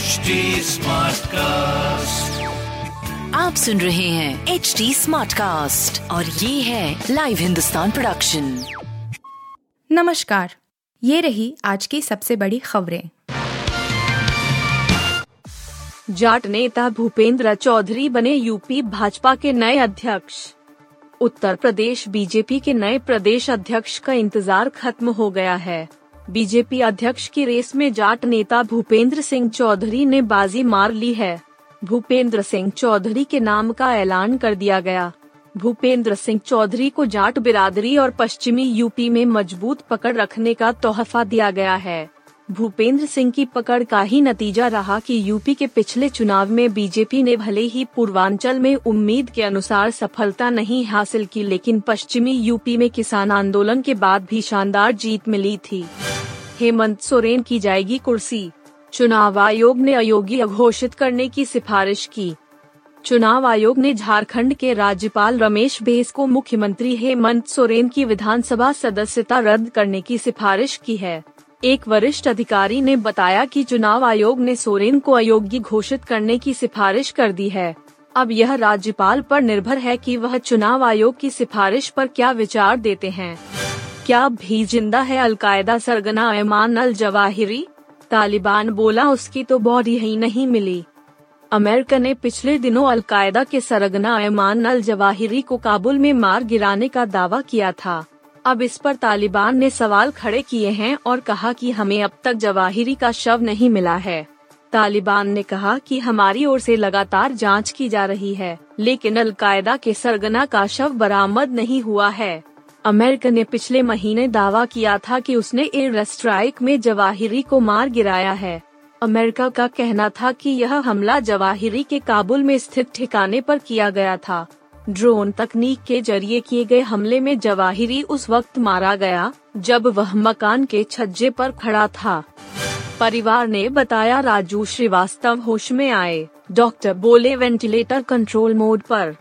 HD cast आप सुन रहे हैं एच डी स्मार्ट कास्ट और ये है लाइव हिंदुस्तान प्रोडक्शन नमस्कार। ये रही आज की सबसे बड़ी खबरें। जाट नेता भूपेंद्र चौधरी बने यूपी भाजपा के नए अध्यक्ष। उत्तर प्रदेश बीजेपी के नए प्रदेश अध्यक्ष का इंतज़ार खत्म हो गया है। बीजेपी अध्यक्ष की रेस में जाट नेता भूपेंद्र सिंह चौधरी ने बाजी मार ली है। भूपेंद्र सिंह चौधरी के नाम का ऐलान कर दिया गया। भूपेंद्र सिंह चौधरी को जाट बिरादरी और पश्चिमी यूपी में मज़बूत पकड़ रखने का तोहफा दिया गया है। भूपेंद्र सिंह की पकड़ का ही नतीजा रहा कि यूपी के पिछले चुनाव में बीजेपी ने भले ही पूर्वांचल में उम्मीद के अनुसार सफलता नहीं हासिल की लेकिन पश्चिमी यूपी में किसान आंदोलन के बाद भी शानदार जीत मिली थी। हेमंत सोरेन की जाएगी कुर्सी। चुनाव आयोग ने अयोग्य घोषित करने की सिफारिश की। चुनाव आयोग ने झारखंड के राज्यपाल रमेश बेस को मुख्यमंत्री हेमंत सोरेन की विधानसभा सदस्यता रद्द करने की सिफारिश की है। एक वरिष्ठ अधिकारी ने बताया कि चुनाव आयोग ने सोरेन को अयोग्य घोषित करने की सिफारिश कर दी है। अब यह राज्यपाल पर निर्भर है कि वह चुनाव आयोग की सिफारिश पर क्या विचार देते हैं। क्या भी ज़िंदा है अलकायदा सरगना ऐमान अल जवाहिरी? तालिबान बोला उसकी तो बॉडी ही नहीं मिली। अमेरिका ने पिछले दिनों अलकायदा के सरगना ऐमान अल जवाहिरी को काबुल में मार गिराने का दावा किया था। अब इस पर तालिबान ने सवाल खड़े किए हैं और कहा कि हमें अब तक जवाहिरी का शव नहीं मिला है। तालिबान ने कहा कि हमारी ओर से लगातार जाँच की जा रही है, लेकिन अलकायदा के सरगना का शव बरामद नहीं हुआ है। अमेरिका ने पिछले महीने दावा किया था कि उसने एयर स्ट्राइक में जवाहिरी को मार गिराया है। अमेरिका का कहना था कि यह हमला जवाहिरी के काबुल में स्थित ठिकाने पर किया गया था। ड्रोन तकनीक के ज़रिए किए गए हमले में जवाहिरी उस वक्त मारा गया, जब वह मकान के छज्जे पर खड़ा था। परिवार ने बताया, राजू श्रीवास्तव होश में आए। डॉक्टर बोले, वेंटिलेटर कंट्रोल मोड पर।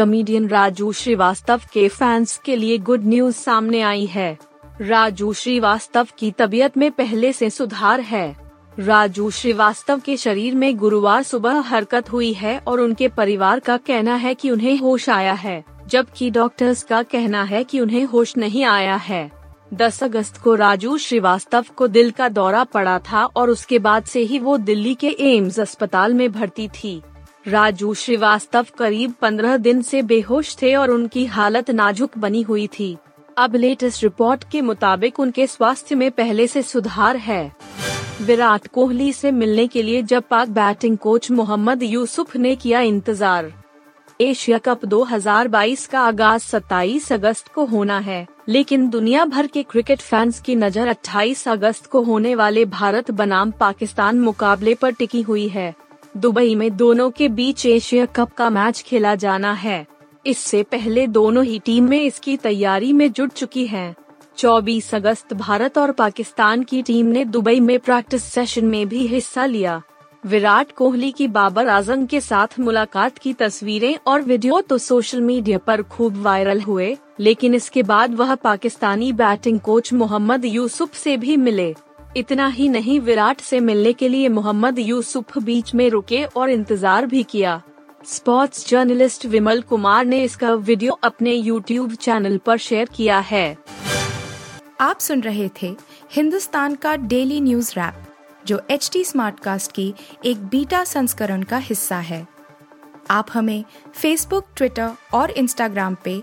कमेडियन राजू श्रीवास्तव के फैंस के लिए गुड न्यूज़ सामने आई है। राजू श्रीवास्तव की तबीयत में पहले से सुधार है। राजू श्रीवास्तव के शरीर में गुरुवार सुबह हरकत हुई है और उनके परिवार का कहना है कि उन्हें होश आया है, जबकि डॉक्टर्स का कहना है कि उन्हें होश नहीं आया है। 10 अगस्त को राजू श्रीवास्तव को दिल का दौरा पड़ा था और उसके बाद से ही वो दिल्ली के एम्स अस्पताल में भर्ती थी। राजू श्रीवास्तव करीब 15 दिन से बेहोश थे और उनकी हालत नाजुक बनी हुई थी। अब लेटेस्ट रिपोर्ट के मुताबिक उनके स्वास्थ्य में पहले से सुधार है। विराट कोहली से मिलने के लिए जब पाक बैटिंग कोच मोहम्मद यूसुफ ने किया इंतज़ार। एशिया कप 2022 का आगाज़ 27 अगस्त को होना है, लेकिन दुनिया भर के क्रिकेट फैंस की नज़र 28 अगस्त को होने वाले भारत बनाम पाकिस्तान मुकाबले पर टिकी हुई है। दुबई में दोनों के बीच एशिया कप का मैच खेला जाना है। इससे पहले दोनों ही टीम इसकी तैयारी में जुट चुकी हैं। 24 अगस्त भारत और पाकिस्तान की टीम ने दुबई में प्रैक्टिस सेशन में भी हिस्सा लिया। विराट कोहली की बाबर आज़म के साथ मुलाकात की तस्वीरें और वीडियो तो सोशल मीडिया पर खूब वायरल हुए, लेकिन इसके बाद वह पाकिस्तानी बैटिंग कोच मोहम्मद यूसुफ से भी मिले। इतना ही नहीं विराट से मिलने के लिए मोहम्मद यूसुफ बीच में रुके और इंतज़ार भी किया। स्पोर्ट्स जर्नलिस्ट विमल कुमार ने इसका वीडियो अपने यूट्यूब चैनल पर शेयर किया है। आप सुन रहे थे हिंदुस्तान का डेली न्यूज़ रैप, जो एच टी स्मार्ट कास्ट की एक बीटा संस्करण का हिस्सा है। आप हमें फेसबुक ट्विटर और इंस्टाग्राम पे